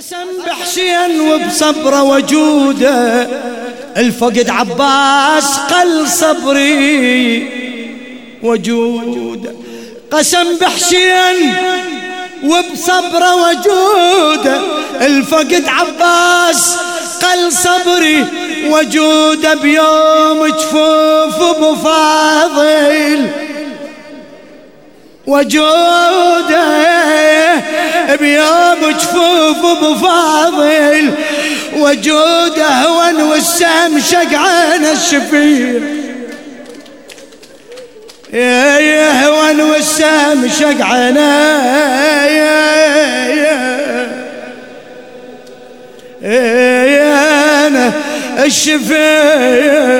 قسم بحسين وبصبره وجوده. الفقد عباس قل صبري وجوده. قسم بحسين وبصبره وجوده. الفقد عباس قل صبري وجوده بيوم جفوف أبو فاضل. وجوده بيوم جفوف ابو فاضل وجوده هون والسام شقعان الشفير. يا يا هون والسام شقعنا يا يا يا أنا الشفير.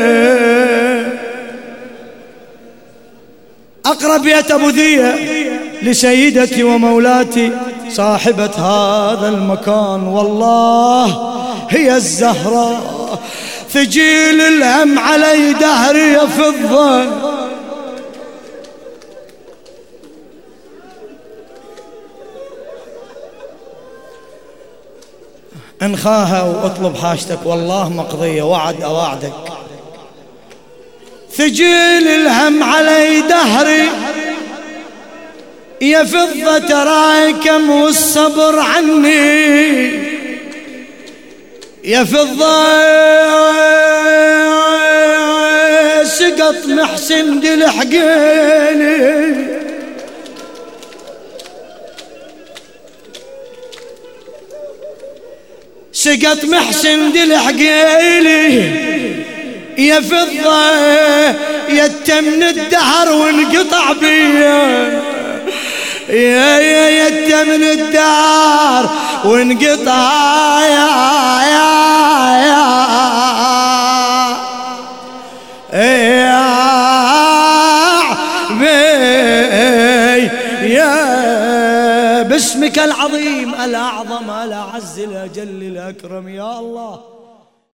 أقرب بيت أبو ذيه لسيدتي ومولاتي. صاحبة هذا المكان والله هي الزهراء ثجيل الهم علي دهري فضة انخاها واطلب حاجتك والله مقضية وعد أواعدك ثجيل الهم علي دهري. يا فضة تراكم والصبر عني. يا فضة سقط محسن دي لحقيني سقط محسن دي لحقيني يا فضة يتم الدهر وانقطع بيه يا يا يد من الدار وانقطع يا يا يا. يا يا باسمك العظيم الأعظم الأعز الأجل الأكرم يا الله.